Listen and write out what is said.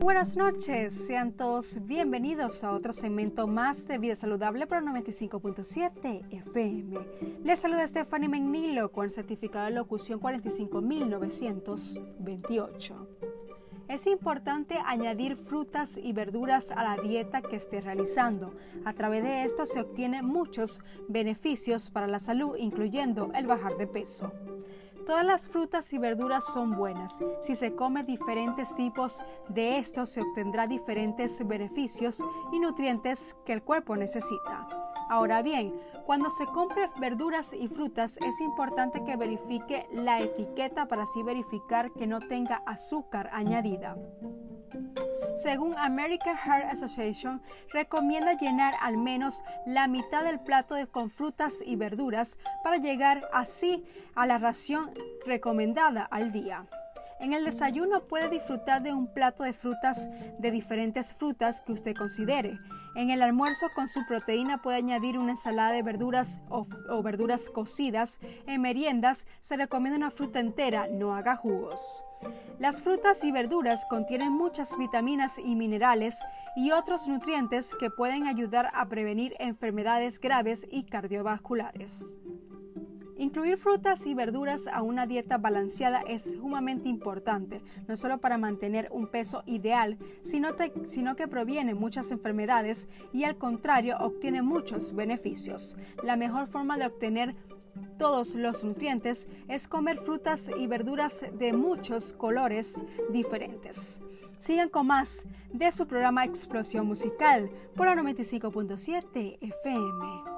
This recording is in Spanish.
Buenas noches, sean todos bienvenidos a otro segmento más de Vida Saludable por 95.7 FM. Les saluda Stephanie Menilo con el certificado de locución 45928. Es importante añadir frutas y verduras a la dieta que esté realizando. A través de esto se obtienen muchos beneficios para la salud, incluyendo el bajar de peso. Todas las frutas y verduras son buenas. Si se come diferentes tipos de estos, se obtendrá diferentes beneficios y nutrientes que el cuerpo necesita. Ahora bien, cuando se compre verduras y frutas es importante que verifique la etiqueta para así verificar que no tenga azúcar añadida. Según American Heart Association, recomienda llenar al menos la mitad del plato con frutas y verduras para llegar así a la ración recomendada al día. En el desayuno puede disfrutar de un plato de frutas de diferentes frutas que usted considere. En el almuerzo con su proteína puede añadir una ensalada de verduras o, verduras cocidas. En meriendas se recomienda una fruta entera, no haga jugos. Las frutas y verduras contienen muchas vitaminas y minerales y otros nutrientes que pueden ayudar a prevenir enfermedades graves y cardiovasculares. Incluir frutas y verduras a una dieta balanceada es sumamente importante, no solo para mantener un peso ideal, sino, que proviene muchas enfermedades y al contrario obtiene muchos beneficios. La mejor forma de obtener todos los nutrientes es comer frutas y verduras de muchos colores diferentes. Sigan con más de su programa Explosión Musical por la 95.7 FM.